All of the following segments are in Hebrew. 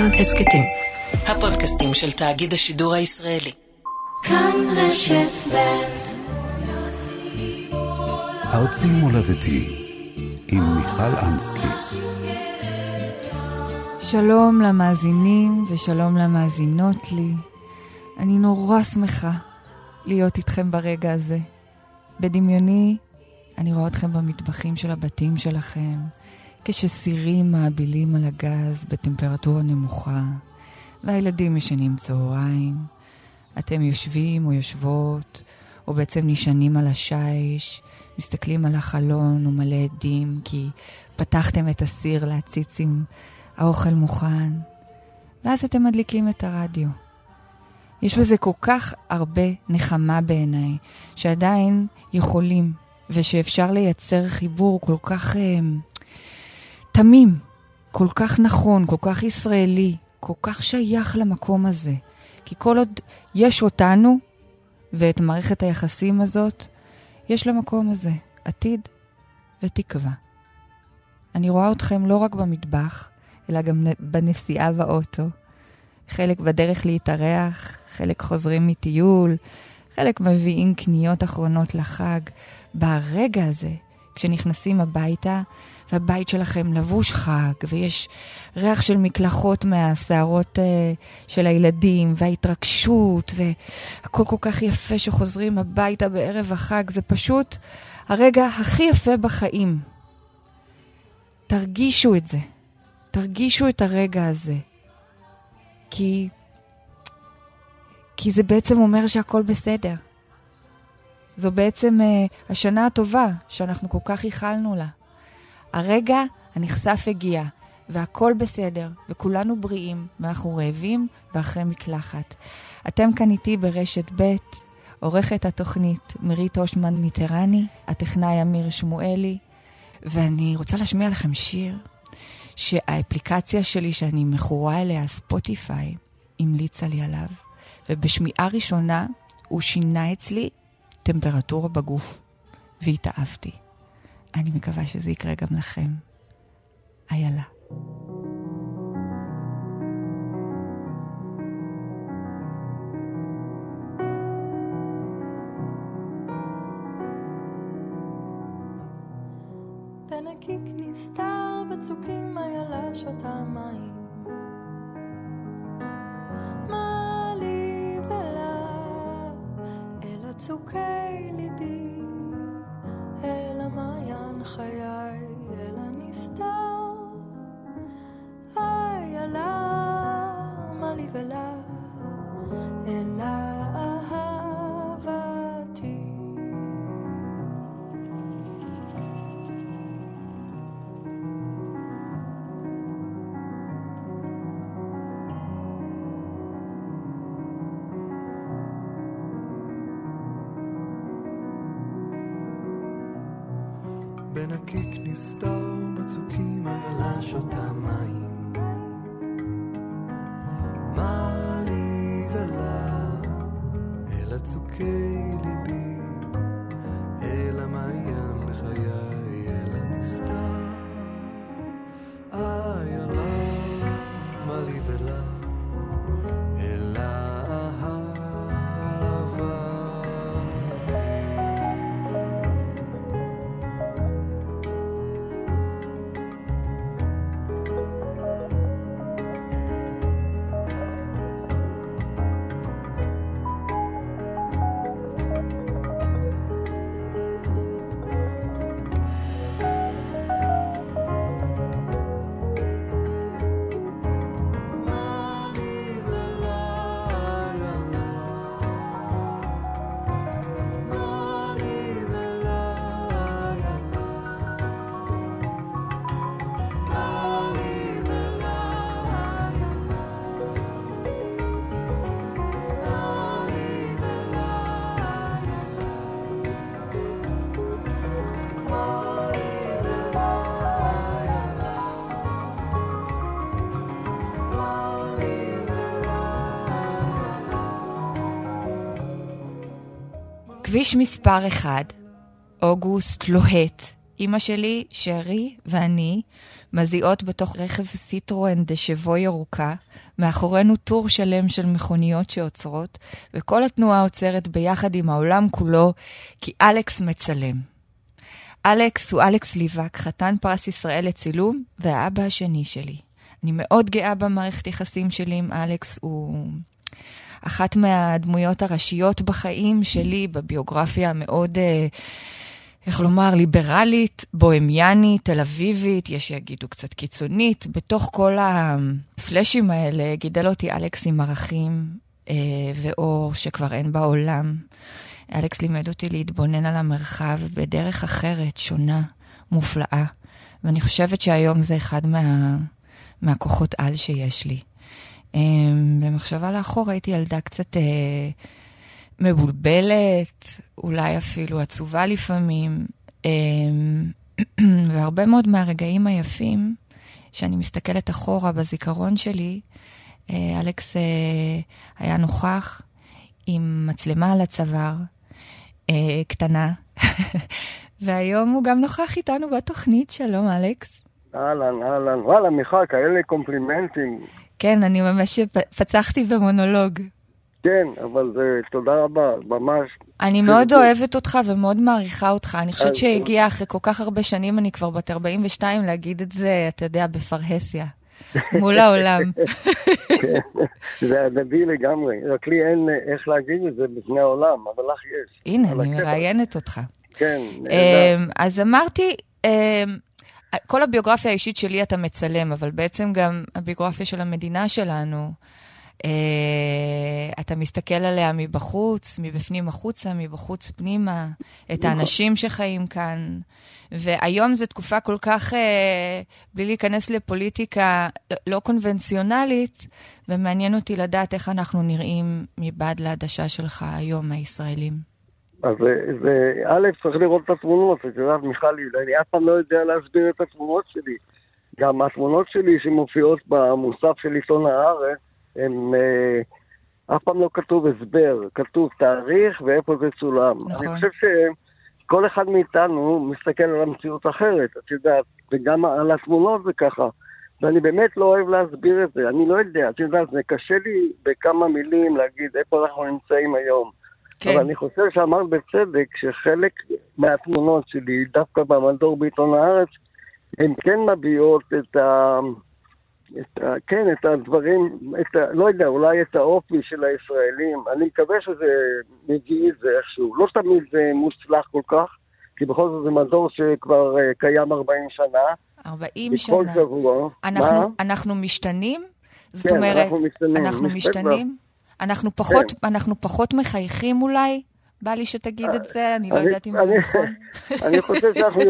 כאן הסכתים. הפודקאסטים של תאגיד השידור הישראלי. כאן רשת ב' ארצי מולדתי עם מיכל אנסקי. שלום למאזינים ושלום למאזינות לי. אני נורא שמחה להיות איתכם ברגע הזה. בדמיוני, אני רואה אתכם במטבחים של הבתים שלכם, כשסירים מעבילים על הגז בטמפרטורה נמוכה, והילדים ישנים צהריים. אתם יושבים או יושבות, או בעצם נשענים על השיש, מסתכלים על החלון ומלא עדים, כי פתחתם את הסיר להציץ עם האוכל מוכן, ואז אתם מדליקים את הרדיו. יש בזה כל כך הרבה נחמה בעיניי, שעדיין יכולים, ושאפשר לייצר חיבור כל כך אה, תמים, כל כך נכון, כל כך ישראלי, כל כך שייך למקום הזה. כי כל עוד יש אותנו ואת מערכת היחסים הזאת, יש למקום הזה עתיד ותקווה. אני רואה אתכם לא רק במטבח, אלא גם בנסיעה באוטו. חלק בדרך להתארח, חלק חוזרים מטיול, חלק מביאים קניות אחרונות לחג. ברגע הזה, כשנכנסים הביתה, והבית שלכם לבוש חג, ויש ריח של מקלחות מהשערות uh, של הילדים, וההתרגשות, והכל כל כך יפה שחוזרים הביתה בערב החג, זה פשוט הרגע הכי יפה בחיים. תרגישו את זה. תרגישו את הרגע הזה. כי... כי זה בעצם אומר שהכל בסדר. זו בעצם uh, השנה הטובה שאנחנו כל כך ייחלנו לה. הרגע הנכסף הגיע, והכל בסדר, וכולנו בריאים, ואנחנו רעבים ואחרי מקלחת. אתם כאן איתי ברשת ב', עורכת התוכנית מירית הושמן מיטרני, הטכנאי אמיר שמואלי, ואני רוצה להשמיע לכם שיר שהאפליקציה שלי שאני מכורה אליה, ספוטיפיי, המליצה לי עליו, ובשמיעה ראשונה הוא שינה אצלי טמפרטורה בגוף, והתאהבתי. אני מקווה שזה יקרה גם לכם. איילה. בנקיק נסתר בצוקים איילה שותה מים כביש מספר 1, אוגוסט לוהט, אימא שלי, שרי ואני מזיעות בתוך רכב סיטרואן דה שבו ירוקה, מאחורינו טור שלם של מכוניות שעוצרות, וכל התנועה עוצרת ביחד עם העולם כולו, כי אלכס מצלם. אלכס הוא אלכס ליבק, חתן פרס ישראל לצילום, והאבא השני שלי. אני מאוד גאה במערכת יחסים שלי עם אלכס, הוא אחת מהדמויות הראשיות בחיים שלי, בביוגרפיה המאוד... Uh, איך לומר, ליברלית, בוהמיאנית, תל אביבית, יש שיגידו קצת קיצונית. בתוך כל הפלאשים האלה גידל אותי אלכס עם ערכים אה, ואור שכבר אין בעולם. אלכס לימד אותי להתבונן על המרחב בדרך אחרת, שונה, מופלאה. ואני חושבת שהיום זה אחד מה, מהכוחות על שיש לי. אה, במחשבה לאחור הייתי ילדה קצת... אה, מבולבלת, אולי אפילו עצובה לפעמים, אמ, והרבה מאוד מהרגעים היפים, שאני מסתכלת אחורה בזיכרון שלי, אה, אלכס אה, היה נוכח עם מצלמה על הצוואר, אה, קטנה, והיום הוא גם נוכח איתנו בתוכנית. שלום, אלכס. אהלן, אהלן. וואלה, מיכל, כאלה קומפלימנטים. כן, אני ממש פצחתי במונולוג. כן, אבל זה, תודה רבה, ממש. אני מאוד אוהבת אותך ומאוד מעריכה אותך. אני חושבת שהגיע אחרי כל כך הרבה שנים, אני כבר בת 42, להגיד את זה, אתה יודע, בפרהסיה. מול העולם. כן, זה הדדי לגמרי, רק לי אין איך להגיד את זה בפני העולם, אבל לך יש. הנה, אני מראיינת אותך. כן, אמ, אז אמרתי, אמ, כל הביוגרפיה האישית שלי אתה מצלם, אבל בעצם גם הביוגרפיה של המדינה שלנו. Uh, אתה מסתכל עליה מבחוץ, מבפנים החוצה, מבחוץ פנימה, את האנשים שחיים כאן. והיום זו תקופה כל כך, uh, בלי להיכנס לפוליטיקה לא קונבנציונלית, ומעניין אותי לדעת איך אנחנו נראים מבעד לעדשה שלך היום, הישראלים. אז זה, א', צריך לראות את התמונות, את יודעת, מיכלי, אני אף פעם לא יודע להסביר את התמונות שלי. גם התמונות שלי שמופיעות במוסף של עיתון הארץ, הם... אה, אף פעם לא כתוב הסבר, כתוב תאריך ואיפה זה צולם. נכון. אני חושב שכל אחד מאיתנו מסתכל על המציאות אחרת, את יודעת, וגם על התמונות זה ככה. ואני באמת לא אוהב להסביר את זה, אני לא יודע, את יודעת, זה קשה לי בכמה מילים להגיד איפה אנחנו נמצאים היום. כן. אבל אני חושב שאמרת בצדק שחלק מהתמונות שלי, דווקא במדור בעיתון הארץ, הן כן מביעות את ה... את ה, כן, את הדברים, את ה, לא יודע, אולי את האופי של הישראלים. אני מקווה שזה מביא את זה איכשהו. לא תמיד זה מוצלח כל כך, כי בכל זאת זה מדור שכבר uh, קיים 40 שנה. 40 שנה. בכל שבוע. אנחנו, מה? אנחנו משתנים? זאת כן, אומרת, אנחנו משתנים. אנחנו משתנים? אנחנו פחות, כן. אנחנו פחות מחייכים אולי? בא לי שתגיד את זה, אני לא יודעת אם זה נכון. אני חושב שאנחנו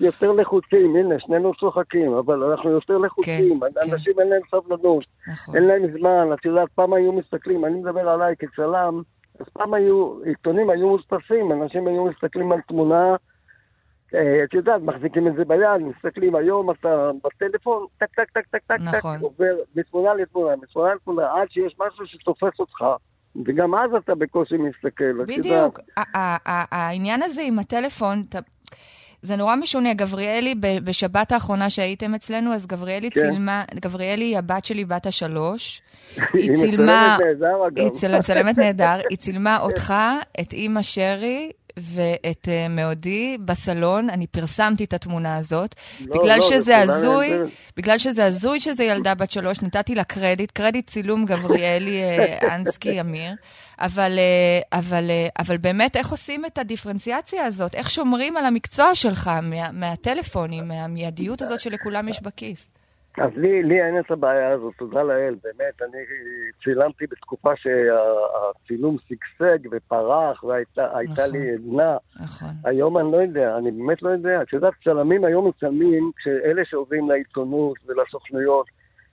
יותר לחוצים, הנה, שנינו צוחקים, אבל אנחנו יותר לחוצים. כן, כן. אנשים אין להם סבלנות, נכון. אין להם זמן. את יודעת, פעם היו מסתכלים, אני מדבר עליי כצלם, אז פעם היו, עיתונים היו מודפסים, אנשים היו מסתכלים על תמונה, את יודעת, מחזיקים את זה ביד, מסתכלים היום, אתה בטלפון, טק, טק, טק, טק, טק, נכון. עובר מתמונה לתמונה, מתמונה לתמונה, עד שיש משהו שתופס אותך. וגם אז אתה בקושי מסתכל. בדיוק. העניין הזה עם הטלפון, זה נורא משונה. גבריאלי, בשבת האחרונה שהייתם אצלנו, אז גבריאלי כן. צילמה, גבריאלי היא הבת שלי, בת השלוש. היא צילמה... היא מצלמת נהדר, אגב. היא מצלמת נהדר. היא צילמה אותך, את אימא שרי, ואת uh, מאודי בסלון, אני פרסמתי את התמונה הזאת. לא, בגלל לא, שזה הזוי, בגלל שזה הזוי שזה ילדה בת שלוש, נתתי לה קרדיט, קרדיט צילום גבריאלי uh, אנסקי אמיר. אבל, uh, אבל, uh, אבל באמת, איך עושים את הדיפרנציאציה הזאת? איך שומרים על המקצוע שלך מה, מהטלפונים, מהמיידיות הזאת שלכולם יש בכיס? אז לי, לי אין את הבעיה הזאת, תודה לאל, באמת. אני צילמתי בתקופה שהצילום שגשג ופרח והייתה נכון, לי עדנה. נכון. היום אני לא יודע, אני באמת לא יודע. את יודעת, צלמים היום מצלמים, כשאלה שעוברים לעיתונות ולסוכנויות,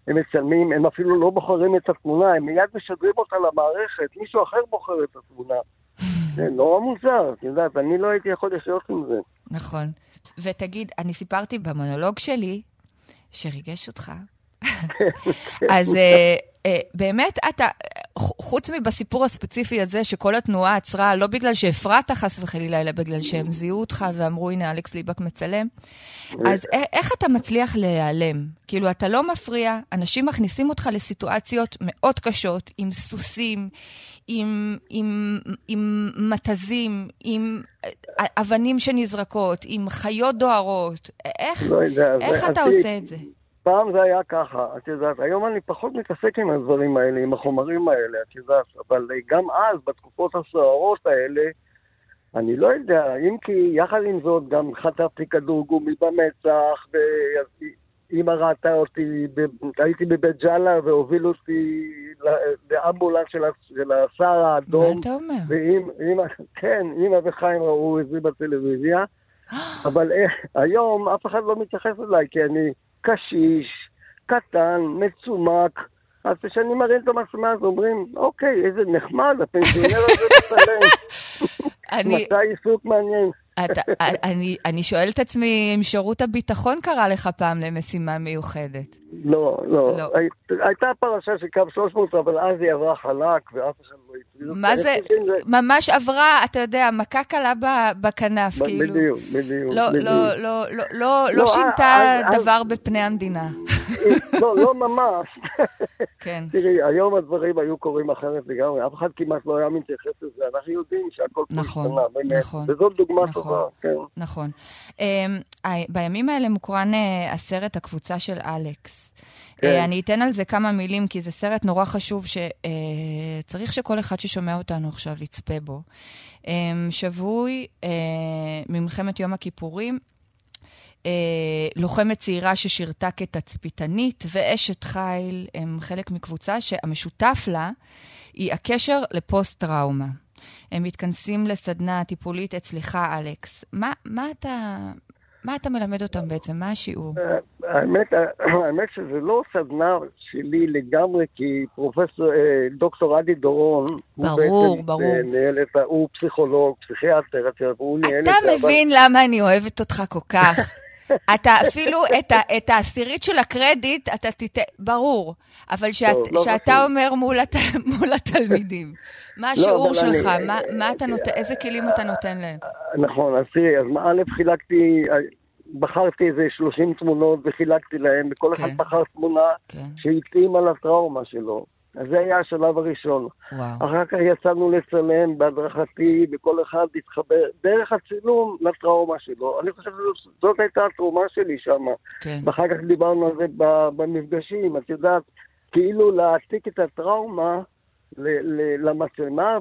הם מצלמים, הם אפילו לא בוחרים את התמונה, הם מיד משדרים אותה למערכת, מישהו אחר בוחר את התמונה. זה נורא מוזר, את יודעת, אני לא הייתי יכול לחיות עם זה. נכון. ותגיד, אני סיפרתי במונולוג שלי, שריגש אותך. אז uh, uh, באמת, אתה, חוץ מבסיפור הספציפי הזה, שכל התנועה עצרה, לא בגלל שהפרעת חס וחלילה, אלא בגלל שהם זיהו אותך ואמרו, הנה, אלכס ליבק מצלם, אז איך אתה מצליח להיעלם? כאילו, אתה לא מפריע, אנשים מכניסים אותך לסיטואציות מאוד קשות, עם סוסים, עם, עם, עם מתזים, עם אה, אבנים שנזרקות, עם חיות דוהרות. איך, לא יודע, איך אתה עושה את זה? פעם זה היה ככה, את יודעת, היום אני פחות מתעסק עם הדברים האלה, עם החומרים האלה, את יודעת, אבל גם אז, בתקופות הסוערות האלה, אני לא יודע, אם כי יחד עם זאת גם חטפתי כדור גומי במצח, ואימא ראתה אותי, הייתי בבית ג'אלה והובילו אותי לאמבולנס של, הסער האדום. מה אתה אומר? ואימא, כן, אימא וחיים ראו את זה בטלוויזיה, אבל אה, היום אף אחד לא מתייחס אליי, כי אני... קשיש, קטן, מצומק. אז כשאני מרים את המצלמה אז אומרים, אוקיי, איזה נחמד, הפנסיונר הזה מצלם. אני... מתי עיסוק מעניין? אתה, אני, אני שואלת את עצמי אם שירות הביטחון קרא לך פעם למשימה מיוחדת. לא, לא. לא. הי, הייתה פרשה של קו 300, אבל אז היא עברה חלק, ואף אחד לא הצליח. מה זה, זה, ממש עברה, אתה יודע, מכה קלה בכנף, ב- כאילו. בדיוק, בדיוק. לא, בדיוק. לא, לא, לא, לא, לא, לא שינתה אז, דבר אז... בפני המדינה. לא, לא ממש. כן. תראי, היום הדברים היו קורים אחרת לגמרי, אף אחד כמעט לא היה מתייחס לזה, אנחנו יודעים שהכל נכון, פה השתנה, באמת. נכון. וזאת דוגמה נכון, טובה, כן. נכון. Um, בימים האלה מוקרן uh, הסרט הקבוצה של אלכס. כן. Uh, אני אתן על זה כמה מילים, כי זה סרט נורא חשוב שצריך שכל אחד ששומע אותנו עכשיו יצפה בו. Um, שבוי ממלחמת יום הכיפורים, אה, לוחמת צעירה ששירתה כתצפיתנית, ואשת חיל הם חלק מקבוצה שהמשותף לה היא הקשר לפוסט-טראומה. הם מתכנסים לסדנה טיפולית אצלך, אלכס. מה, מה אתה... מה אתה מלמד אותם בעצם? מה השיעור? אה, האמת, האמת שזה לא סדנה שלי לגמרי, כי פרופסור, אה, דוקטור אדי דורון, ברור, ברור. ניהל את, הוא פסיכולוג, פסיכיאטר, הוא ניהל את זה. אתה מבין למה אני אוהבת אותך כל כך. אתה אפילו את, ה, את העשירית של הקרדיט, אתה תיתן, ברור. אבל שאת, לא, לא שאתה לא אומר מול, הת, מול התלמידים, מה לא, השיעור לא, שלך? אני, מה, מה אתה נותן, איזה כלים אתה נותן להם? נכון, אז תראי, אז א', חילקתי, בחרתי איזה 30 תמונות וחילקתי להם, וכל כן. אחד בחר תמונה כן. שהתאימה לטראומה שלו. אז זה היה השלב הראשון. וואו. אחר כך יצאנו לצלם בהדרכתי, וכל אחד התחבר דרך הצילום לטראומה שלו. אני חושב שזאת הייתה התרומה שלי שם. כן. ואחר כך דיברנו על זה במפגשים, את יודעת, כאילו להעתיק את הטראומה למצלמה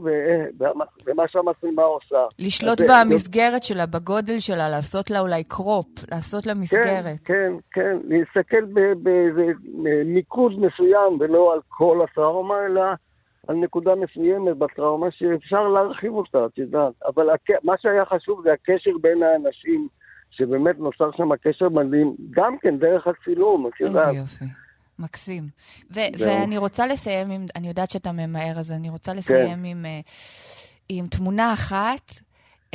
ומה שהמצלמה עושה. לשלוט במסגרת שלה, בגודל שלה, לעשות לה אולי קרופ, לעשות לה מסגרת. כן, כן, כן, להסתכל באיזה מיקוד מסוים ולא על כל הטראומה, אלא על נקודה מסוימת בטראומה שאפשר להרחיב אותה, את יודעת. אבל מה שהיה חשוב זה הקשר בין האנשים, שבאמת נוצר שם קשר מדהים, גם כן דרך הצילום, את יודעת. איזה יופי. מקסים. ו- ואני רוצה לסיים עם, אני יודעת שאתה ממהר, אז אני רוצה לסיים כן. עם, uh, עם תמונה אחת. Uh,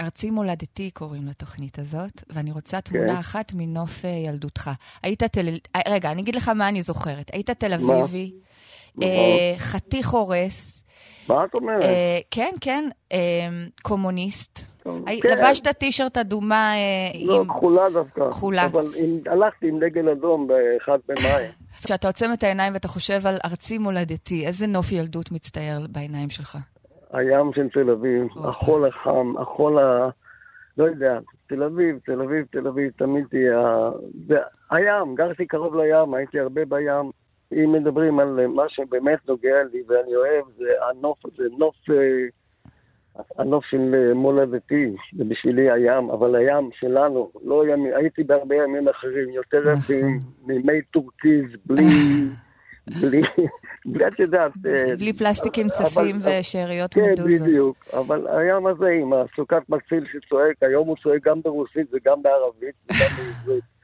ארצי מולדתי קוראים לתוכנית הזאת, ואני רוצה תמונה כן. אחת מנוף uh, ילדותך. היית תל... רגע, אני אגיד לך מה אני זוכרת. היית תל אביבי, uh, חתיך הורס. מה את אומרת? Uh, כן, כן, uh, קומוניסט. כן. לבשת טישרט אדומה אה, לא, עם... לא, כחולה דווקא. כחולה. אבל עם, הלכתי עם דגל אדום ב-1 במאי. כשאתה עוצם את העיניים ואתה חושב על ארצי מולדתי, איזה נוף ילדות מצטייר בעיניים שלך? הים של תל אביב, החול החם, החול ה... לא יודע, תל אביב, תל אביב, תל אביב, תמיד תהיה... הים, גרתי קרוב לים, הייתי הרבה בים. אם מדברים על מה שבאמת נוגע לי ואני אוהב, זה הנוף הזה, נוף... אה, הנוף של אה, מולדתי, זה בשבילי הים, אבל הים שלנו, לא ימי, הייתי בהרבה ימים אחרים, יותר נכון. יפים, מימי טורקיז, בלי, בלי, בלי, את יודעת... אה, בלי פלסטיקים צפים ושאריות כן, מדוזות. כן, בדיוק, אבל הים הזה עם הסוכת מציל שצועק, היום הוא צועק גם ברוסית וגם בערבית וגם בעברית.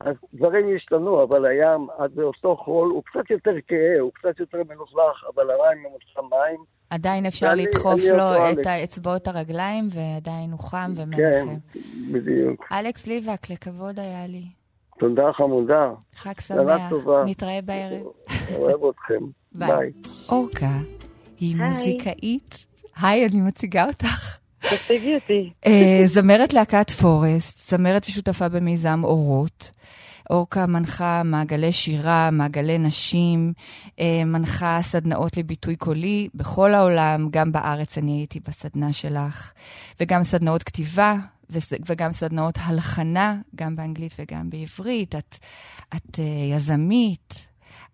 אז דברים השתנו, אבל הים, עד אותו חול, הוא קצת יותר כהה, הוא קצת יותר מלוכלך, אבל המים ממוצע מים. עדיין אפשר לדחוף לו את האצבעות הרגליים, ועדיין הוא חם ומנחם. כן, בדיוק. אלכס ליבק, לכבוד היה לי. תודה חמודה. חג שמח. נתראה בערב. אוהב אתכם. ביי. אורקה היא היי. מוזיקאית. היי, אני מציגה אותך. תציגי אותי. אה, זמרת להקת פורסט, זמרת ושותפה במיזם אורות. אורקה מנחה מעגלי שירה, מעגלי נשים, אה, מנחה סדנאות לביטוי קולי בכל העולם, גם בארץ אני הייתי בסדנה שלך, וגם סדנאות כתיבה, וגם סדנאות הלחנה, גם באנגלית וגם בעברית. את, את אה, יזמית,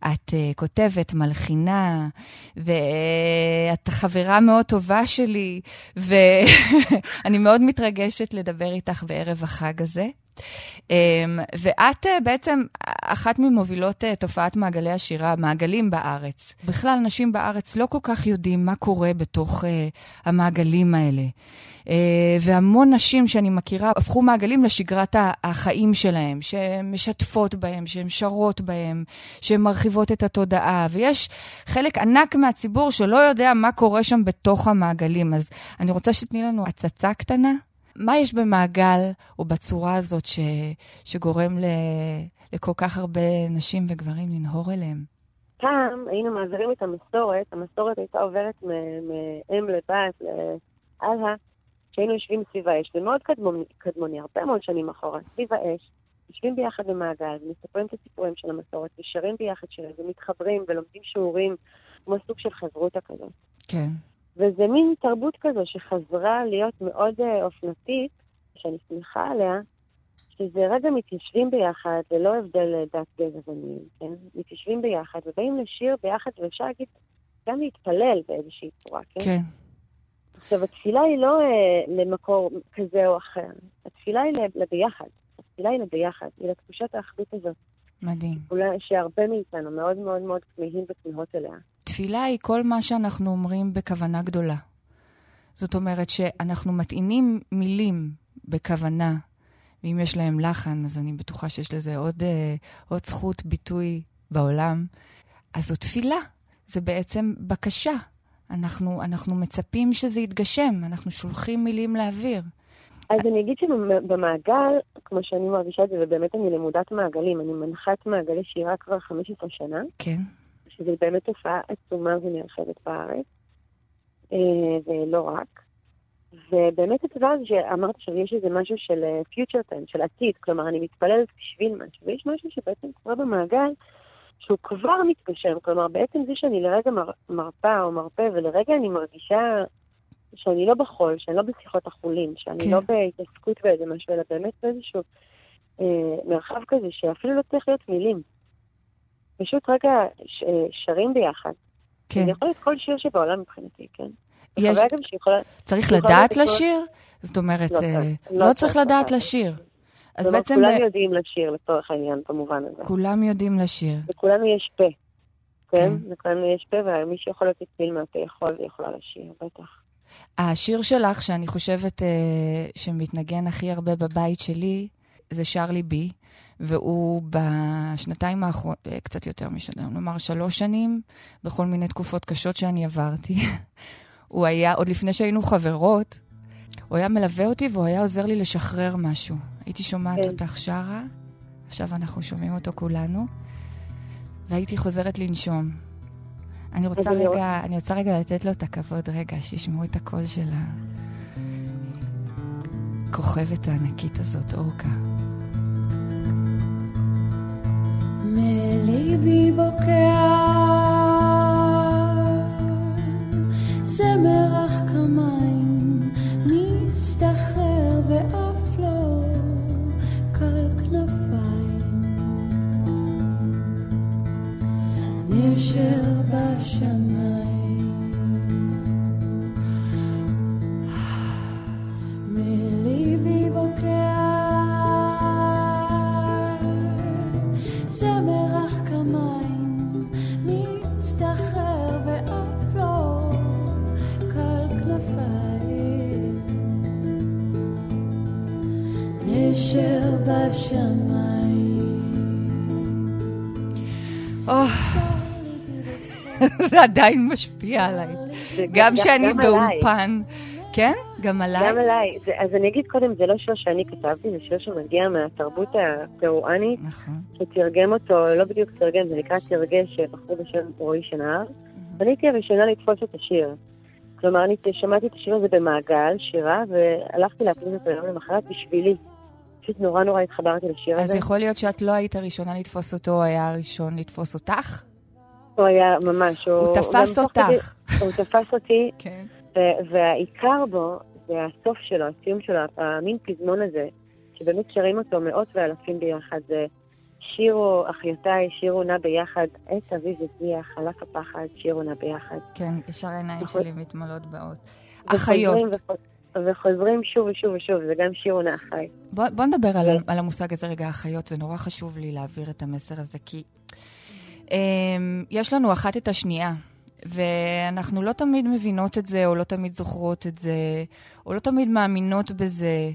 את uh, כותבת, מלחינה, ואת חברה מאוד טובה שלי, ואני מאוד מתרגשת לדבר איתך בערב החג הזה. Um, ואת uh, בעצם אחת ממובילות uh, תופעת מעגלי השירה, מעגלים בארץ. בכלל, נשים בארץ לא כל כך יודעים מה קורה בתוך uh, המעגלים האלה. והמון נשים שאני מכירה הפכו מעגלים לשגרת החיים שלהם, שהן משתפות בהם, שהן שרות בהם, שהן מרחיבות את התודעה, ויש חלק ענק מהציבור שלא יודע מה קורה שם בתוך המעגלים. אז אני רוצה שתתני לנו הצצה קטנה. מה יש במעגל או בצורה הזאת ש, שגורם ל, לכל כך הרבה נשים וגברים לנהור אליהם? פעם היינו מעבירים את המסורת, המסורת הייתה עוברת מאם לבת להלאה, כשהיינו יושבים סביב האש. זה מאוד קדמוני, קדמוני, הרבה מאוד שנים אחורה, סביב האש. יושבים ביחד במעגל, ומספרים את הסיפורים של המסורת, ושרים ביחד שירים, ומתחברים, ולומדים שיעורים, כמו סוג של חברותא כזאת. כן. וזה מין תרבות כזו שחזרה להיות מאוד אה, אופנתית, שאני שמחה עליה, שזה רגע מתיישבים ביחד, ללא הבדל אה, דת, גזע ומין, כן? מתיישבים ביחד ובאים לשיר ביחד, ואפשר להגיד, גם להתפלל באיזושהי צורה, כן? כן. עכשיו, התפילה היא לא אה, למקור כזה או אחר, התפילה היא לב- לביחד. התפילה היא לביחד, היא לתחושת האחדות הזאת, מדהים. אולי שהרבה מאיתנו מאוד מאוד מאוד כמהים וכמהות אליה. תפילה היא כל מה שאנחנו אומרים בכוונה גדולה. זאת אומרת שאנחנו מטעינים מילים בכוונה, ואם יש להם לחן, אז אני בטוחה שיש לזה עוד, אה, עוד זכות ביטוי בעולם. אז זו תפילה, זה בעצם בקשה. אנחנו, אנחנו מצפים שזה יתגשם, אנחנו שולחים מילים לאוויר. אז אני אגיד שבמעגל, כמו שאני מרגישה את זה, ובאמת אני למודת מעגלים, אני מנחת מעגלי שירה כבר 15 שנה, כן, שזו באמת תופעה עצומה ונרחבת בארץ, אה, ולא רק. ובאמת הדבר הזה שאמרת שיש איזה משהו של אה, future time, של עתיד, כלומר אני מתפללת בשביל משהו, ויש משהו שבעצם קורה במעגל שהוא כבר מתגשם, כלומר בעצם זה שאני לרגע מר, מרפה או מרפה, ולרגע אני מרגישה שאני לא בחול, שאני לא בשיחות החולין, שאני כן. לא בהתעסקות באיזה משהו, אלא באמת באיזשהו אה, מרחב כזה שאפילו לא צריך להיות מילים. פשוט רגע ש, שרים ביחד. כן. זה יכול להיות כל שיר שבעולם מבחינתי, כן? יש, גם שיכולה... צריך לדעת להיות לשיר? זאת אומרת, לא צריך. לא לא צריך צריך לדעת לשיר. אז כלומר, בעצם כולם יודעים לשיר לצורך העניין, במובן הזה. כולם יודעים לשיר. לכולנו יש פה, כן? כן. לכולנו יש פה, ומי שיכול להיות אצלי מהפה יכול ויכולה לשיר, בטח. השיר שלך, שאני חושבת אה, שמתנגן הכי הרבה בבית שלי, זה שרלי בי, והוא בשנתיים האחרונות, קצת יותר משנה, נאמר שלוש שנים, בכל מיני תקופות קשות שאני עברתי. הוא היה, עוד לפני שהיינו חברות, הוא היה מלווה אותי והוא היה עוזר לי לשחרר משהו. הייתי שומעת כן. אותך שרה, עכשיו אנחנו שומעים אותו כולנו, והייתי חוזרת לנשום. אני רוצה אני רגע, אני רוצה רגע לתת לו את הכבוד, רגע, שישמעו את הקול של הכוכבת הענקית הזאת, אורקה. מליבי בוקע זמר אך כמים מסתחרר ואף לא קל כנפיים. נשר בשמיים זה עדיין משפיע עליי. גם כשאני עליי. באולפן. כן? גם עליי? גם עליי. זה- אז אני אגיד קודם, זה לא שיר שאני כתבתי, זה שיר שמגיע מהתרבות הפירואנית, נכון. שתרגם אותו, לא בדיוק תרגם, זה נקרא תרגש, בחור בשם רועי שנהר. ואני הייתי הראשונה לתפוס את השיר. כלומר, אני שמעתי את השיר הזה במעגל, שירה, והלכתי להקליט אותו יום למחרת בשבילי. פשוט נורא נורא התחברתי לשיר הזה. אז יכול להיות שאת לא היית הראשונה לתפוס אותו, היה הראשון לתפוס אותך? הוא היה ממש, הוא תפס גם תוך אותך. הוא תפס אותי, כן. ו- והעיקר בו זה הסוף שלו, הסיום שלו, המין פזמון הזה, שבאמת שרים אותו מאות ואלפים ביחד. זה שירו אחיותיי, שירו נא ביחד, עת אביב הזיח, חלף הפחד, שירו נא ביחד. כן, ישר העיניים. שלי מתמלאות באות. אחיות. וחוז- וחוזרים שוב ושוב ושוב, זה גם שירו נא אחי. בוא, בוא נדבר על. על המושג הזה רגע, אחיות. זה נורא חשוב לי להעביר את המסר הזה, כי יש לנו אחת את השנייה, ואנחנו לא תמיד מבינות את זה, או לא תמיד זוכרות את זה, או לא תמיד מאמינות בזה.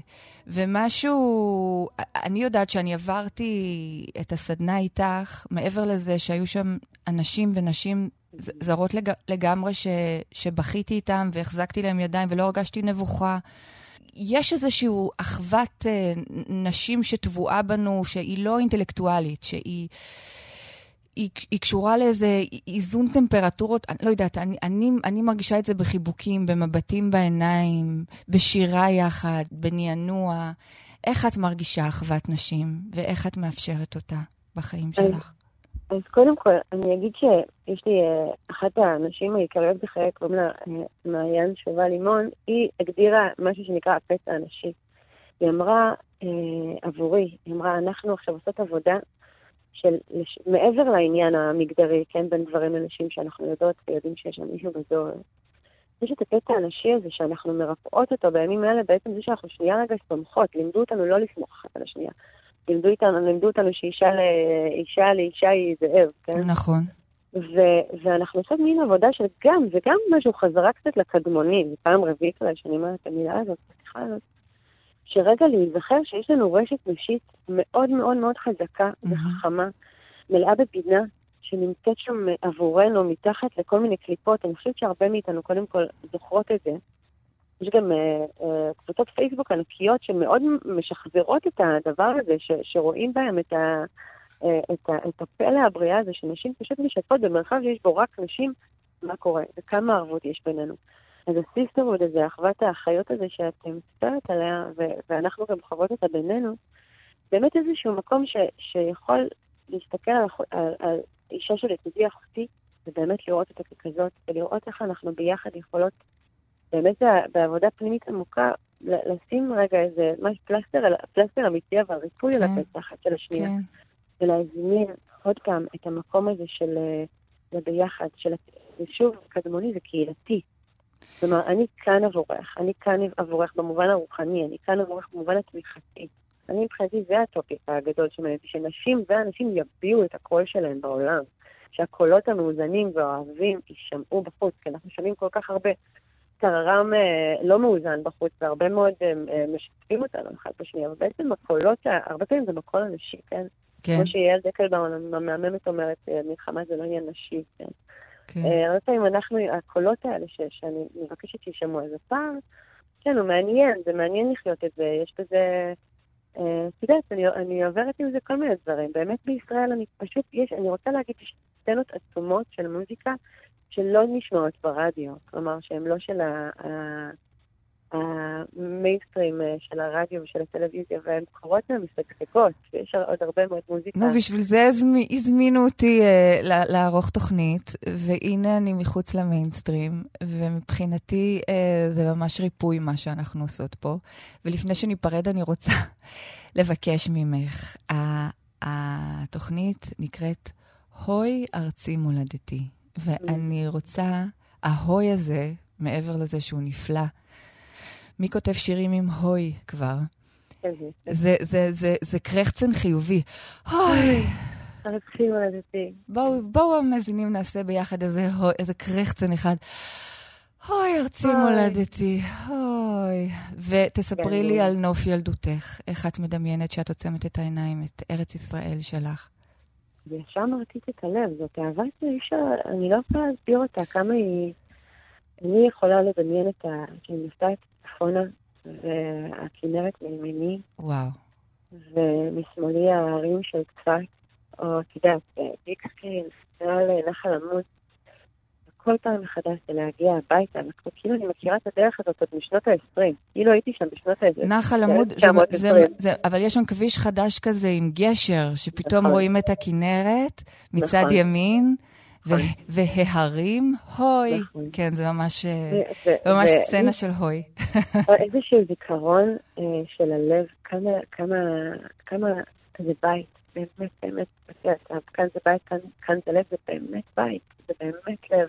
ומשהו, אני יודעת שאני עברתי את הסדנה איתך, מעבר לזה שהיו שם אנשים ונשים זרות לג, לגמרי ש, שבכיתי איתם והחזקתי להם ידיים ולא הרגשתי נבוכה. יש איזושהי אחוות אה, נשים שטבועה בנו, שהיא לא אינטלקטואלית, שהיא היא, היא קשורה לאיזה איזון טמפרטורות, אני לא יודעת, אני, אני, אני מרגישה את זה בחיבוקים, במבטים בעיניים, בשירה יחד, בנענוע. איך את מרגישה אחוות נשים, ואיך את מאפשרת אותה בחיים שלך? אז קודם כל, אני אגיד שיש לי אה, אחת האנשים העיקריות בחיי, קוראים לה אה, מעיין שובה לימון, היא הגדירה משהו שנקרא הפצע הנשי. היא אמרה, אה, עבורי, היא אמרה, אנחנו עכשיו עושות עבודה של, לש- מעבר לעניין המגדרי, כן, בין גברים לנשים שאנחנו יודעות ויודעים שיש שם מישהו בזור. יש את הקטע הנשי הזה שאנחנו מרפאות אותו בימים האלה, בעצם זה שאנחנו שנייה רגע סומכות, לימדו אותנו לא לסמוך אחת על השנייה. לימדו אותנו, לימדו אותנו שאישה לאישה לאישה היא זאב, כן? נכון. ו- ואנחנו עושות מין עבודה של גם, זה גם משהו חזרה קצת לקדמונים, זו פעם רביעית אולי שאני אומרת את המילה הזאת, סליחה הזאת, שרגע להיזכר שיש לנו רשת נשית מאוד מאוד מאוד חזקה מהמם. וחכמה, מלאה בבינה, שנמצאת שם עבורנו מתחת לכל מיני קליפות. אני חושבת שהרבה מאיתנו קודם כל זוכרות את זה. יש גם אה, אה, קבוצות פייסבוק ענקיות שמאוד משחזרות את הדבר הזה, ש- שרואים בהם את, ה, אה, את, ה, את הפלא הבריאה הזה, שנשים פשוט משתפות במרחב שיש בו רק נשים, מה קורה וכמה ערבות יש בינינו. אז ה sisterhood הזה, אחוות האחיות הזה שאת מספרת עליה, ו- ואנחנו גם חוות אותה בינינו, באמת איזשהו מקום ש- שיכול להסתכל על, על, על אישה שלצידי אחותי, ובאמת לראות אותה ככזאת, ולראות איך אנחנו ביחד יכולות, באמת בעבודה פנימית עמוקה, לשים רגע איזה משהו, פלסטר, פלסטר אמיתי, אבל ריפוי על כן. הפצע אחת של השנייה. כן. ולהזמין עוד פעם את המקום הזה של אה, זה ביחד, של, זה שוב קדמוני, זה קהילתי. כלומר, אני כאן עבורך, אני כאן עבורך במובן הרוחני, אני כאן עבורך במובן התמיכתי. אני מבחינתי זה הטופיק הגדול שמעניין אותי, שנשים ואנשים יביעו את הקול שלהם בעולם. שהקולות המאוזנים והאוהבים יישמעו בחוץ, כי אנחנו שומעים כל כך הרבה טררם אה, לא מאוזן בחוץ, והרבה מאוד אה, אה, משתפים אותנו אחד בשנייה, אבל בעצם הקולות, הרבה פעמים זה בקול הנשי, כן? כן, כמו שיעל דקלבאום המהממת אומרת, מלחמה זה לא עניין נשי, כן? כן. אה, הרבה פעמים אנחנו, הקולות האלה ש, שאני מבקשת שישמעו, אז הפער, כן, הוא מעניין, זה מעניין לחיות את זה, יש בזה, אה, את יודעת, אני, אני עוברת עם זה כל מיני דברים. באמת בישראל אני פשוט, יש, אני רוצה להגיד, יש סצנות עצומות של מוזיקה שלא נשמעות ברדיו, כלומר שהן לא של ה- ה- המיינסטרים אה, של הרדיו ושל הטלוויזיה, והן קורות מהמשגשגות, ויש עוד הרבה מאוד מוזיקה. נו, בשביל זה הזמי- הזמינו אותי אה, לערוך תוכנית, והנה אני מחוץ למיינסטרים, ומבחינתי אה, זה ממש ריפוי מה שאנחנו עושות פה. ולפני שניפרד, אני רוצה לבקש ממך. התוכנית נקראת הוי ארצי מולדתי, ואני רוצה, ההוי הזה, מעבר לזה שהוא נפלא, מי כותב שירים עם הוי כבר? כזה. זה, זה, זה, זה קרחצן חיובי. אוי, מולדתי. בואו, בואו המאזינים נעשה ביחד איזה, איזה קרחצן אחד. אוי, ארצי. מולדתי, אוי. ותספרי כן. לי על נוף ילדותך, איך את מדמיינת שאת עוצמת את העיניים, את ארץ ישראל שלך. וישר מרטיט את הלב, זאת אהבה שאי אפשר, אני לא יכולה להסביר אותה, כמה היא... אני יכולה לדמיין את ה... שאני נוסעת צפונה, והכנרת מימיני, וואו. ומשמאלי ההרים של צפת, או את יודעת, ביקסקייל, מעל נחל עמוד, כל פעם מחדש זה להגיע הביתה, אנחנו, כאילו אני מכירה את הדרך הזאת עוד משנות ה-20, כאילו הייתי שם בשנות ה-20. נחל עמוד, זה, זה, זה, אבל יש שם כביש חדש כזה עם גשר, שפתאום נכון. רואים את הכנרת מצד נכון. ימין. וההרים, הוי. נכון. כן, זה ממש, אה, ממש סצנה של הוי. איזשהו זיכרון אה, של הלב, כמה, כמה, כמה זה בית, באמת, באמת, כאן זה בית, כאן, כאן זה לב, זה באמת בית, זה באמת לב.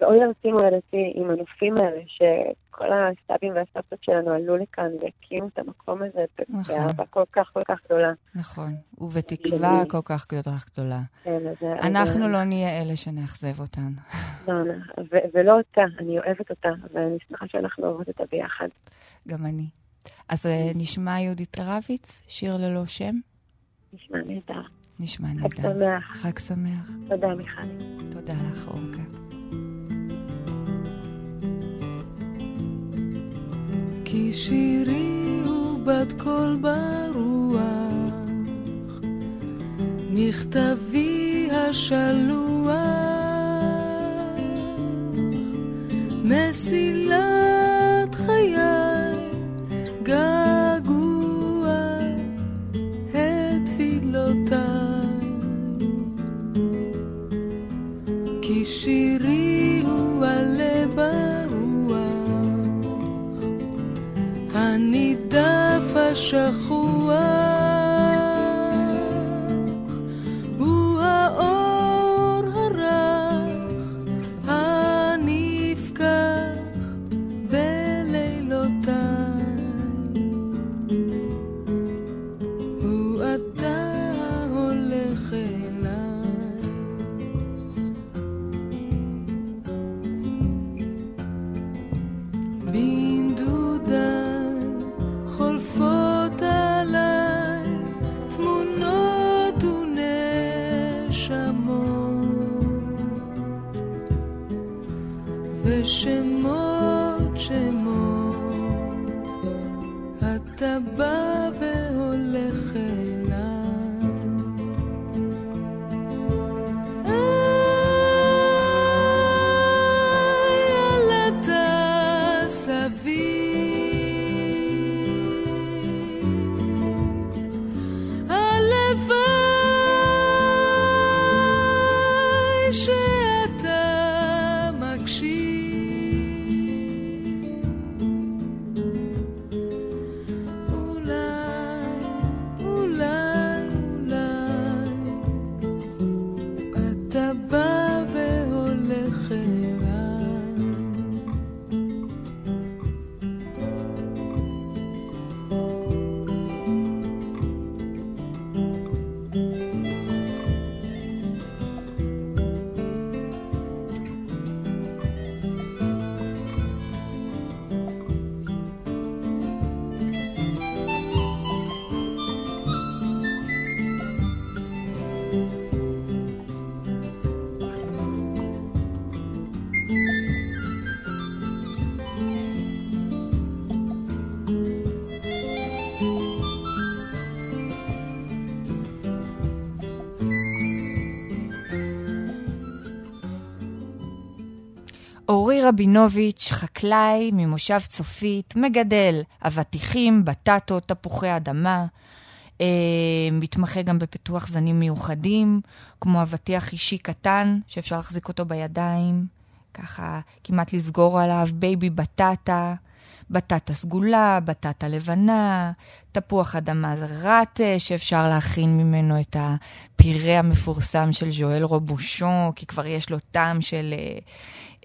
ואוי ארצי מולדתי עם הנופים האלה, שכל הסבים והסבתות שלנו עלו לכאן והקימו את המקום הזה נכון. באהבה כל כך כל כך גדולה. נכון, ובתקווה כל כך גדולה גדולה. כן, אז אנחנו אז- לא נהיה אלה שנאכזב אותן. לא, לא, ולא אותה, אני אוהבת אותה, אבל אני שמחה שאנחנו אוהבות אותה ביחד. גם אני. אז אה, נשמע יהודית רביץ, שיר ללא שם? נשמע נהדר. נשמע חג נהדר. שמח. חג שמח. תודה, מיכל. תודה לך, אורקה. כי שירי הוא בת קול ברוח, מכתבי השלוח, מסילת deixa ושמות שמות. אתה בא והולך אורי רבינוביץ', חקלאי ממושב צופית, מגדל אבטיחים, בטטות, תפוחי אדמה. אה, מתמחה גם בפיתוח זנים מיוחדים, כמו אבטיח אישי קטן, שאפשר להחזיק אותו בידיים, ככה כמעט לסגור עליו, baby בטטה, בטטה סגולה, בטטה לבנה, תפוח אדמה רטה, שאפשר להכין ממנו את הפירה המפורסם של ז'ואל רובושון, כי כבר יש לו טעם של אה,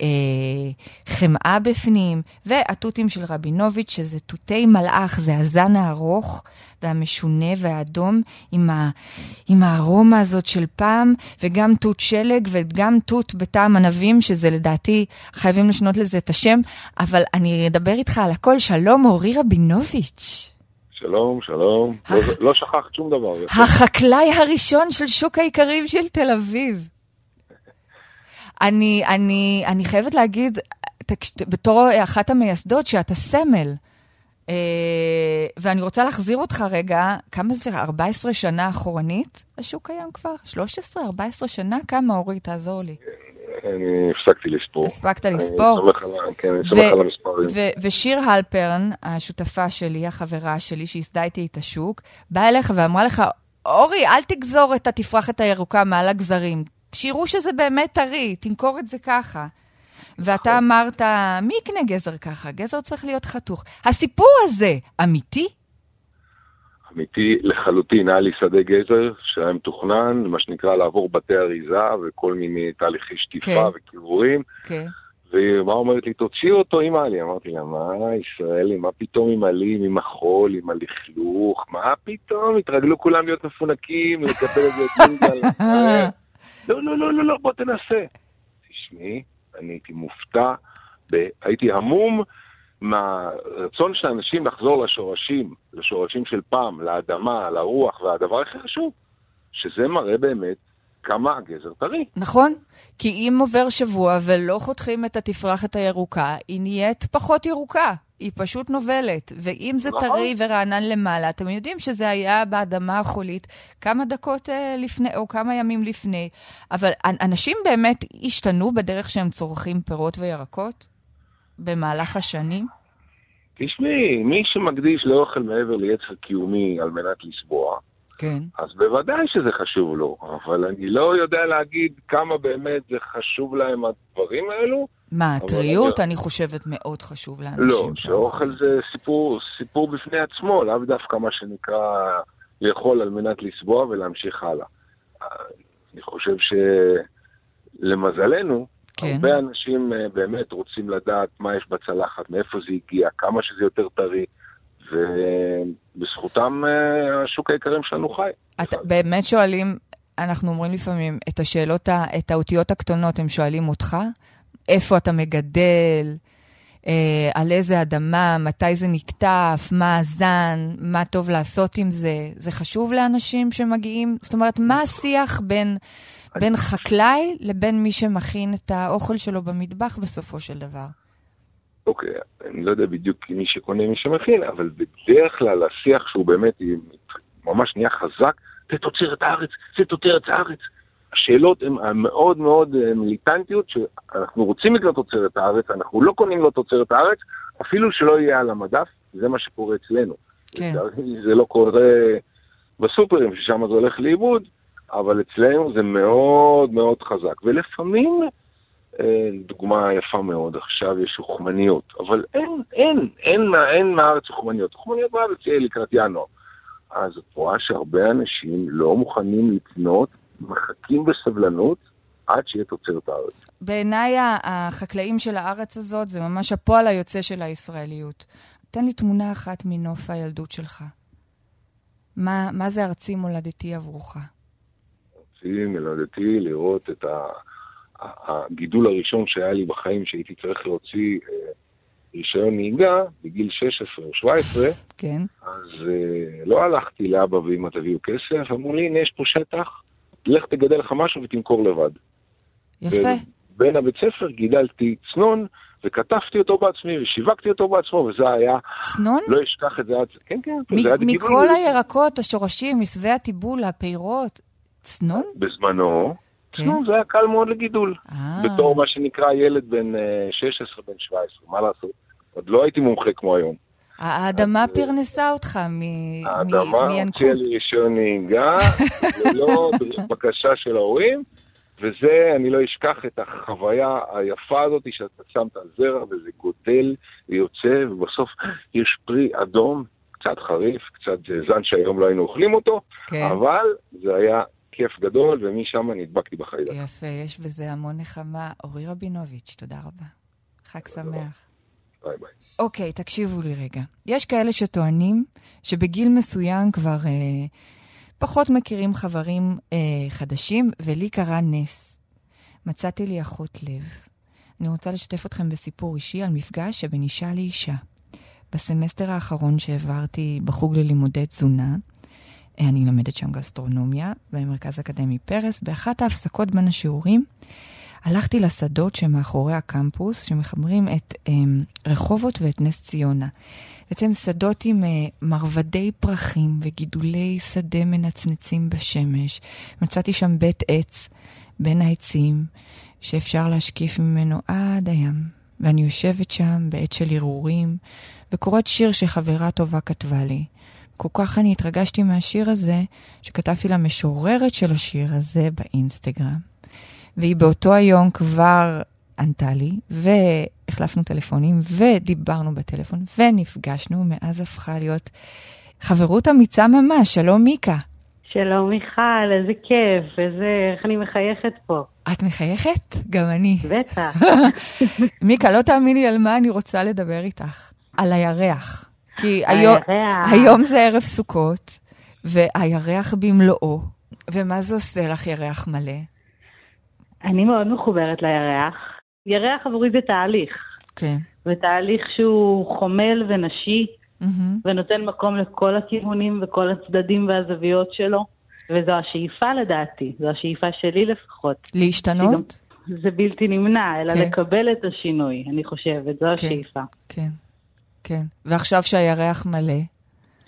אה, חמאה בפנים, והתותים של רבינוביץ', שזה תותי מלאך, זה הזן הארוך והמשונה והאדום, עם, ה, עם הארומה הזאת של פעם, וגם תות שלג וגם תות בטעם ענבים, שזה לדעתי, חייבים לשנות לזה את השם, אבל אני אדבר איתך על הכל. שלום, אורי רבינוביץ'. שלום, שלום. לא, לא שכחת שום דבר. החקלאי הראשון של שוק האיכרים של תל אביב. אני, אני, אני חייבת להגיד, בתור אחת המייסדות, שאתה סמל. אה, ואני רוצה להחזיר אותך רגע, כמה זה, 14 שנה אחורנית השוק קיים כבר? 13, 14 שנה? כמה, אורי? תעזור לי. אני הפסקתי לספור. הספקת אני לספור? סומך על- כן, אני סומך על המספרים. ושיר הלפרן, השותפה שלי, החברה שלי, שייסדה איתי את השוק, באה אליך ואמרה לך, אורי, אל תגזור את התפרחת הירוקה מעל הגזרים. שיראו שזה באמת טרי, תמכור את זה ככה. ואתה אמרת, מי יקנה גזר ככה? גזר צריך להיות חתוך. הסיפור הזה אמיתי? אמיתי לחלוטין, היה לי שדה גזר שהיה מתוכנן, מה שנקרא לעבור בתי אריזה וכל מיני תהליכי שטיפה כן. וקיבורים. כן. והיא מה אומרת לי, תוציא אותו עם עלי. אמרתי לה, מה ישראלי, מה פתאום עם עלים, עם החול, עם הלכלוך, מה פתאום, התרגלו כולם להיות מפונקים, לקבל איזה ג'ינגל. לא, לא, לא, לא, לא, בוא תנסה. תשמעי, אני הייתי מופתע, ב- הייתי המום מהרצון של האנשים לחזור לשורשים, לשורשים של פעם, לאדמה, לרוח, והדבר הכי חשוב, שזה מראה באמת כמה הגזר טרי. נכון, כי אם עובר שבוע ולא חותכים את התפרחת הירוקה, היא נהיית פחות ירוקה. היא פשוט נובלת. ואם זה נכון. טרי ורענן למעלה, אתם יודעים שזה היה באדמה החולית כמה דקות אה, לפני, או כמה ימים לפני. אבל אנ- אנשים באמת השתנו בדרך שהם צורכים פירות וירקות במהלך השנים? תשמעי, מי שמקדיש לאוכל מעבר ליצר קיומי על מנת לשבוע, כן. אז בוודאי שזה חשוב לו, אבל אני לא יודע להגיד כמה באמת זה חשוב להם הדברים האלו. מה, הטריות, אני- אני חושבת, מאוד חשוב לאנשים. לא. שאוכל זה סיפור, סיפור בפני עצמו, לאו דווקא מה שנקרא לאכול על מנת לסבוע ולהמשיך הלאה. אני חושב שלמזלנו, כן. הרבה אנשים אה, באמת רוצים לדעת מה יש בצלחת, מאיפה זה הגיע, כמה שזה יותר טרי, ובזכותם אה, השוק האיכרים שלנו חי. אתה באמת שואלים, אנחנו אומרים לפעמים, את השאלות, את האותיות הקטנות, הם שואלים אותך, איפה אתה מגדל, אה, על איזה אדמה, מתי זה נקטף, מה הזן, מה טוב לעשות עם זה. זה חשוב לאנשים שמגיעים? זאת אומרת, מה השיח בין, בין חקלאי לבין מי שמכין את האוכל שלו במטבח בסופו של דבר? אוקיי, אני לא יודע בדיוק מי שקונה, מי שמכין, אבל בדרך כלל השיח שהוא באמת ממש נהיה חזק, זה תוצרת הארץ, זה תוצרת הארץ. השאלות הן מאוד מאוד אה, מיליטנטיות, שאנחנו רוצים לקנות תוצרת הארץ, אנחנו לא קונים לו תוצרת הארץ, אפילו שלא יהיה על המדף, זה מה שקורה אצלנו. כן. זה לא קורה בסופרים, ששם זה הולך לאיבוד, אבל אצלנו זה מאוד מאוד חזק. ולפעמים, אה, דוגמה יפה מאוד, עכשיו יש אוכמניות, אבל אין, אין, אין, מה- אין מהארץ אוכמניות. אוכמניות בארץ יהיה לקראת ינואר. אז את רואה שהרבה אנשים לא מוכנים לקנות, מחכים בסבלנות עד שיהיה תוצרת הארץ. בעיניי החקלאים של הארץ הזאת זה ממש הפועל היוצא של הישראליות. תן לי תמונה אחת מנוף הילדות שלך. מה, מה זה ארצי מולדתי עבורך? רציתי מלדתי לראות את הגידול הראשון שהיה לי בחיים, שהייתי צריך להוציא אה, רישיון נהיגה בגיל 16 או 17, כן. אז אה, לא הלכתי לאבא ואמא תביאו כסף, אמרו לי, הנה יש פה שטח, לך תגדל לך משהו ותמכור לבד. יפה. בין הבית ספר גידלתי צנון, וכתבתי אותו בעצמי, ושיווקתי אותו בעצמו, וזה היה, צנון? לא אשכח את זה עד... כן, כן, מ- זה היה מכל הירקות, השורשים, מסווה הטיבול, הפירות. צנון? בזמנו, כן. צנון זה היה קל מאוד לגידול. אה, בתור מה שנקרא ילד בן אה, 16, בן 17, מה לעשות? עוד לא הייתי מומחה כמו היום. האדמה אז, פרנסה אותך מ- מ- האדמה מינקות. הוציאה לי רישיון נהיגה, ללא בקשה של ההורים, וזה, אני לא אשכח את החוויה היפה הזאת שאתה שם את הזרע וזה גודל ויוצא, ובסוף יש פרי אדום, קצת חריף, קצת זן שהיום לא היינו אוכלים אותו, כן. אבל זה היה כיף גדול, ומשם נדבקתי בחיידק. יפה, יש בזה המון נחמה. אורי רבינוביץ', תודה רבה. חג שמח. ביי ביי. אוקיי, תקשיבו לי רגע. יש כאלה שטוענים שבגיל מסוים כבר אה, פחות מכירים חברים אה, חדשים, ולי קרה נס. מצאתי לי אחות לב. אני רוצה לשתף אתכם בסיפור אישי על מפגש שבין אישה לאישה. בסמסטר האחרון שהעברתי בחוג ללימודי תזונה, אני לומדת שם גסטרונומיה במרכז אקדמי פרס, באחת ההפסקות בין השיעורים הלכתי לשדות שמאחורי הקמפוס, שמחברים את אה, רחובות ואת נס ציונה. בעצם שדות עם אה, מרבדי פרחים וגידולי שדה מנצנצים בשמש. מצאתי שם בית עץ בין העצים, שאפשר להשקיף ממנו עד הים. ואני יושבת שם בעת של הרהורים, וקוראת שיר שחברה טובה כתבה לי. כל כך אני התרגשתי מהשיר הזה, שכתבתי למשוררת של השיר הזה באינסטגרם. והיא באותו היום כבר ענתה לי, והחלפנו טלפונים, ודיברנו בטלפון, ונפגשנו, מאז הפכה להיות חברות אמיצה ממש. שלום, מיקה. שלום מיכל, איזה כיף, איזה, איך אני מחייכת פה. את מחייכת? גם אני. בטח. מיקה, לא תאמיני על מה אני רוצה לדבר איתך. על הירח. כי. היום, היום זה ערב סוכות, והירח במלואו. ומה זה עושה לך ירח מלא? אני מאוד מחוברת לירח. ירח עבורי זה תהליך. כן. ותהליך שהוא חומל ונשי, מהמם. ונותן מקום לכל הכיוונים וכל הצדדים והזוויות שלו. וזו השאיפה לדעתי, זו השאיפה שלי לפחות. להשתנות? זה בלתי נמנע, אלא כן. לקבל את השינוי, אני חושבת, זו השאיפה. כן, כן. ועכשיו שהירח מלא,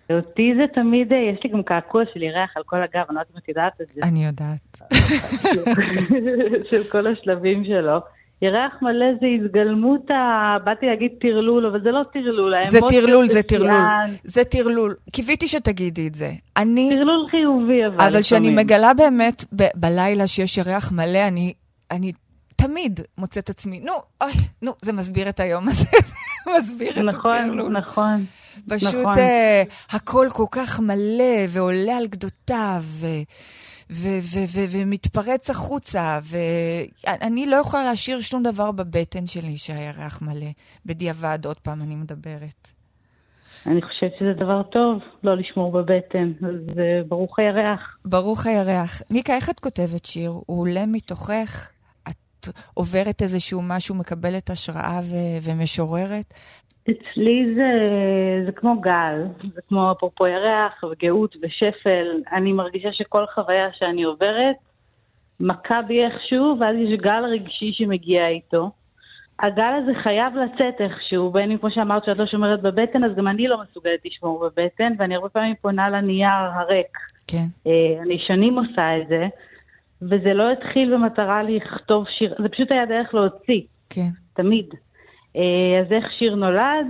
ואותי זה תמיד, אה, יש לי גם קעקוע של ירח על כל הגב, אני לא יודעת אם את יודעת את זה. אני יודעת. של כל השלבים שלו. ירח מלא זה התגלמות ה... באתי להגיד טרלול, אבל זה לא טרלול. זה טרלול, זה. טרלול. זה טרלול. קיוויתי שתגידי את זה. אני... טרלול חיובי, אבל אבל כשאני. מגלה באמת ב- בלילה שיש ירח מלא, אני, אני תמיד מוצאת עצמי, נו, אוי, נו, זה מסביר את היום הזה, מסביר את נכון, הטרלול. נכון. פשוט נכון. uh, הכל כל כך מלא ועולה על גדותיו ו- ומתפרץ החוצה, ואני לא יכולה להשאיר שום דבר בבטן שלי שהירח מלא. בדיעבד, עוד פעם אני מדברת. אני חושבת שזה דבר טוב, לא לשמור בבטן. אז ברוך הירח. ברוך הירח. מיקה, איך את כותבת שיר? הוא עולה מתוכך? עוברת איזשהו משהו, מקבלת השראה ו- ומשוררת? אצלי זה, זה כמו גל, זה כמו אפרופו ירח וגאות ושפל. אני מרגישה שכל חוויה שאני עוברת מכה בי איכשהו, ואז יש גל רגשי שמגיע איתו. הגל הזה חייב לצאת איכשהו, בין אם כמו שאמרת שאת לא שומרת בבטן, אז גם אני לא מסוגלת לשמור בבטן, ואני הרבה פעמים פונה לנייר הריק. כן. אה, אני שנים עושה את זה, וזה לא התחיל במטרה לכתוב שיר, זה פשוט היה דרך להוציא. כן. תמיד. אה, אז איך שיר נולד?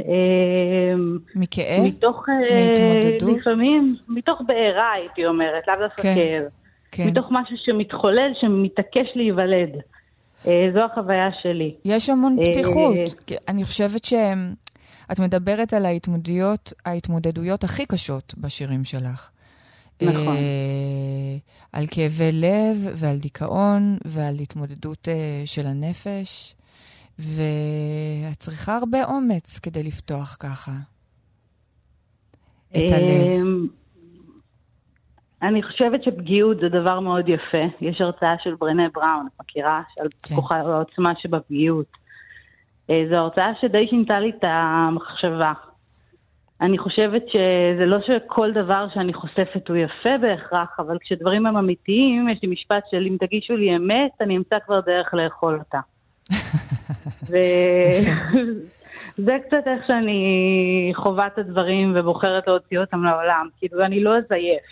אה, מכאב? מתוך... אה, מהתמודדות? לפעמים, מתוך בעירה הייתי אומרת, לאו דווקא כן, כאב. כן. מתוך משהו שמתחולל, שמתעקש להיוולד. זו החוויה שלי. יש המון פתיחות. אני חושבת שאת מדברת על ההתמודדויות, ההתמודדויות הכי קשות בשירים שלך. נכון. אה, על כאבי לב ועל דיכאון ועל התמודדות אה, של הנפש, ואת צריכה הרבה אומץ כדי לפתוח ככה את הלב. אמ, אני חושבת שפגיעות זה דבר מאוד יפה. יש הרצאה של ברנה בראון, את מכירה? על כן. כוחה העוצמה שבפגיעות. אה, זו הרצאה שדי שינתה לי את המחשבה. אני חושבת שזה לא שכל דבר שאני חושפת הוא יפה בהכרח, אבל כשדברים הם אמיתיים, יש לי משפט של אם תגישו לי אמת, אני אמצא כבר דרך לאכול אותה. וזה קצת איך שאני חווה את הדברים ובוחרת להוציא אותם לעולם. כאילו, אני לא אזייף.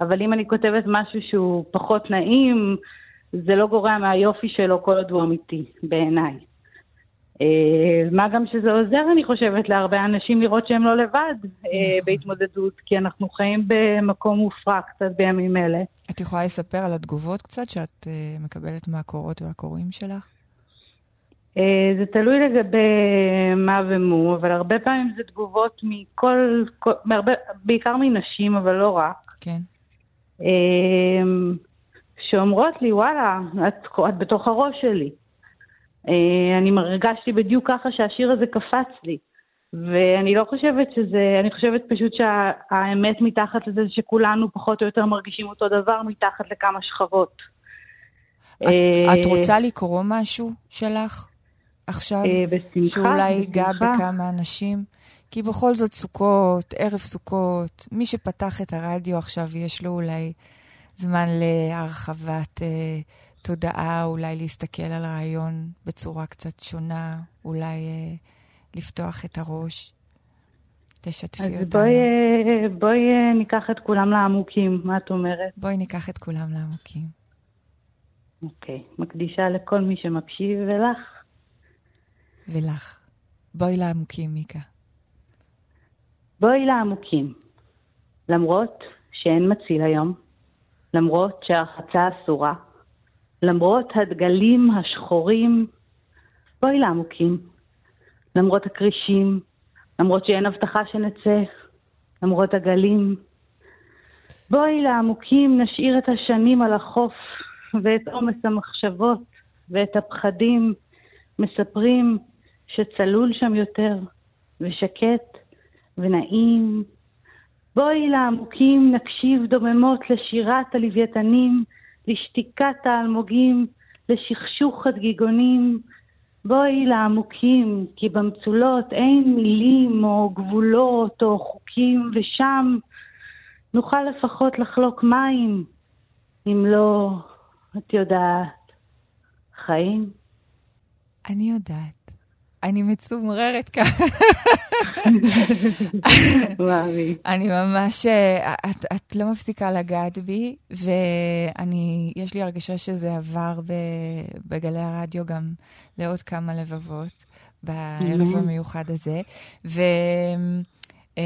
אבל אם אני כותבת משהו שהוא פחות נעים, זה לא גורע מהיופי שלו כל עוד הוא אמיתי, בעיניי. אה, מה גם שזה עוזר, אני חושבת, להרבה אנשים לראות שהם לא לבד אה, בהתמודדות, כי אנחנו חיים במקום מופרע קצת בימים אלה. את יכולה לספר על התגובות קצת שאת אה, מקבלת מהקורות והקוראים שלך? זה תלוי לגבי מה ומו, אבל הרבה פעמים זה תגובות מכל, כל, מהרבה, בעיקר מנשים, אבל לא רק, כן. שאומרות לי, וואלה, את, את בתוך הראש שלי. אה, אני הרגשתי בדיוק ככה שהשיר הזה קפץ לי. ואני לא חושבת שזה, אני חושבת פשוט שהאמת מתחת לזה שכולנו פחות או יותר מרגישים אותו דבר מתחת לכמה שכבות. את, אה, את רוצה לקרוא משהו שלך עכשיו? אה, בשמחה, שאולי ייגע בשמחה. בכמה אנשים? כי בכל זאת סוכות, ערב סוכות, מי שפתח את הרדיו עכשיו, יש לו אולי זמן להרחבת אה, תודעה, אולי להסתכל על רעיון בצורה קצת שונה, אולי אה, לפתוח את הראש. תשתפי אז אותנו. בואי, אה, בואי אה, ניקח את כולם לעמוקים, מה את אומרת? בואי ניקח את כולם לעמוקים. אוקיי, מקדישה לכל מי שמקשיב ולך. ולך. בואי לעמוקים, מיקה. בואי לעמוקים. למרות שאין מציל היום, למרות שהרחצה אסורה, למרות הדגלים השחורים, בואי לעמוקים. למרות הכרישים, למרות שאין הבטחה שנצא, למרות הגלים. בואי לעמוקים נשאיר את השנים על החוף ואת עומס המחשבות ואת הפחדים. מספרים שצלול שם יותר, ושקט, ונעים. בואי לעמוקים נקשיב דוממות לשירת הלוויתנים, לשתיקת האלמוגים, לשכשוך הדגיגונים. בואי לעמוקים, כי במצולות אין מילים או גבולות או חוקים, ושם נוכל לפחות לחלוק מים, אם לא, את יודעת, חיים. אני יודעת. אני מצומררת ככה. אני ממש, את, את לא מפסיקה לגעת בי, ואני, יש לי הרגשה שזה עבר בגלי הרדיו גם לעוד כמה לבבות בערב המיוחד הזה. ו... Uh,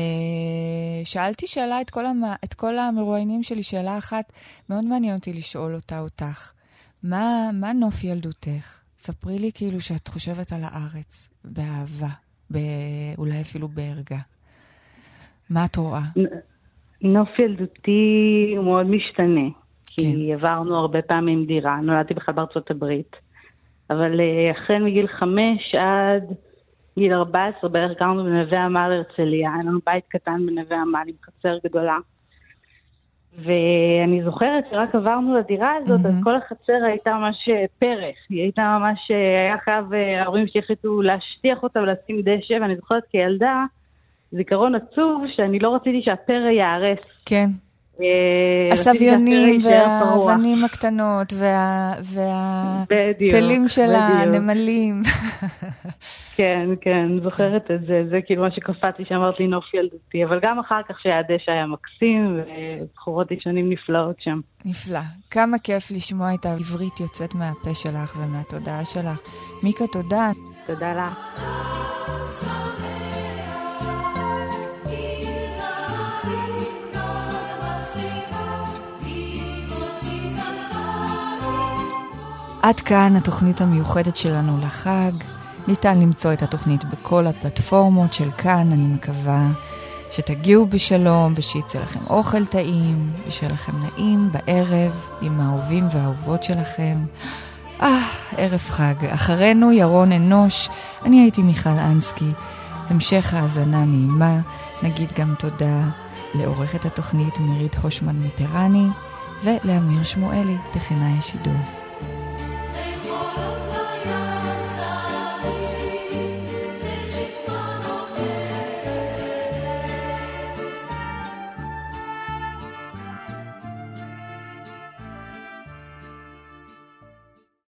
שאלתי שאלה את כל, המ... את כל המרואיינים שלי, שאלה אחת, מאוד מעניין אותי לשאול אותה אותך. מה, מה נוף ילדותך? ספרי לי כאילו שאת חושבת על הארץ באהבה, אולי אפילו בערגה. מה את רואה? נוף ילדותי הוא מאוד משתנה. כן. כי עברנו הרבה פעמים דירה, נולדתי בכלל בארצות הברית. אבל אה, החל מגיל חמש עד גיל 14 בערך גרנו בנווה עמל הרצליה, היה לנו בית קטן בנווה עמל עם חצר גדולה. ואני זוכרת שרק עברנו לדירה הזאת, mm-hmm. אז כל החצר הייתה ממש אה, פרח. היא הייתה ממש, אה, היה חייב, אה, ההורים שלי החליטו להשטיח אותה ולשים דשא, ואני זוכרת כילדה, זיכרון עצוב שאני לא רציתי שהפרא ייהרס. כן. הסביונים והאבנים הקטנות והטלים של הנמלים. כן, כן, זוכרת את זה, זה כאילו מה שקפץ לי שאמרת לי נוף ילדותי, אבל גם אחר כך שהדשא היה מקסים, ובחורות ראשונים נפלאות שם. נפלא. כמה כיף לשמוע את העברית יוצאת מהפה שלך ומהתודעה שלך. מיקה, תודה. תודה לך. עד כאן התוכנית המיוחדת שלנו לחג. ניתן למצוא את התוכנית בכל הפלטפורמות של כאן, אני מקווה שתגיעו בשלום ושיצא לכם אוכל טעים, ושיהיה לכם נעים בערב עם האהובים והאהובות שלכם. אה, ערב חג. אחרינו ירון אנוש, אני הייתי מיכל אנסקי. המשך האזנה נעימה, נגיד גם תודה לעורכת התוכנית מירית הושמן מיטרני ולאמיר שמואלי, טכנאי השידור.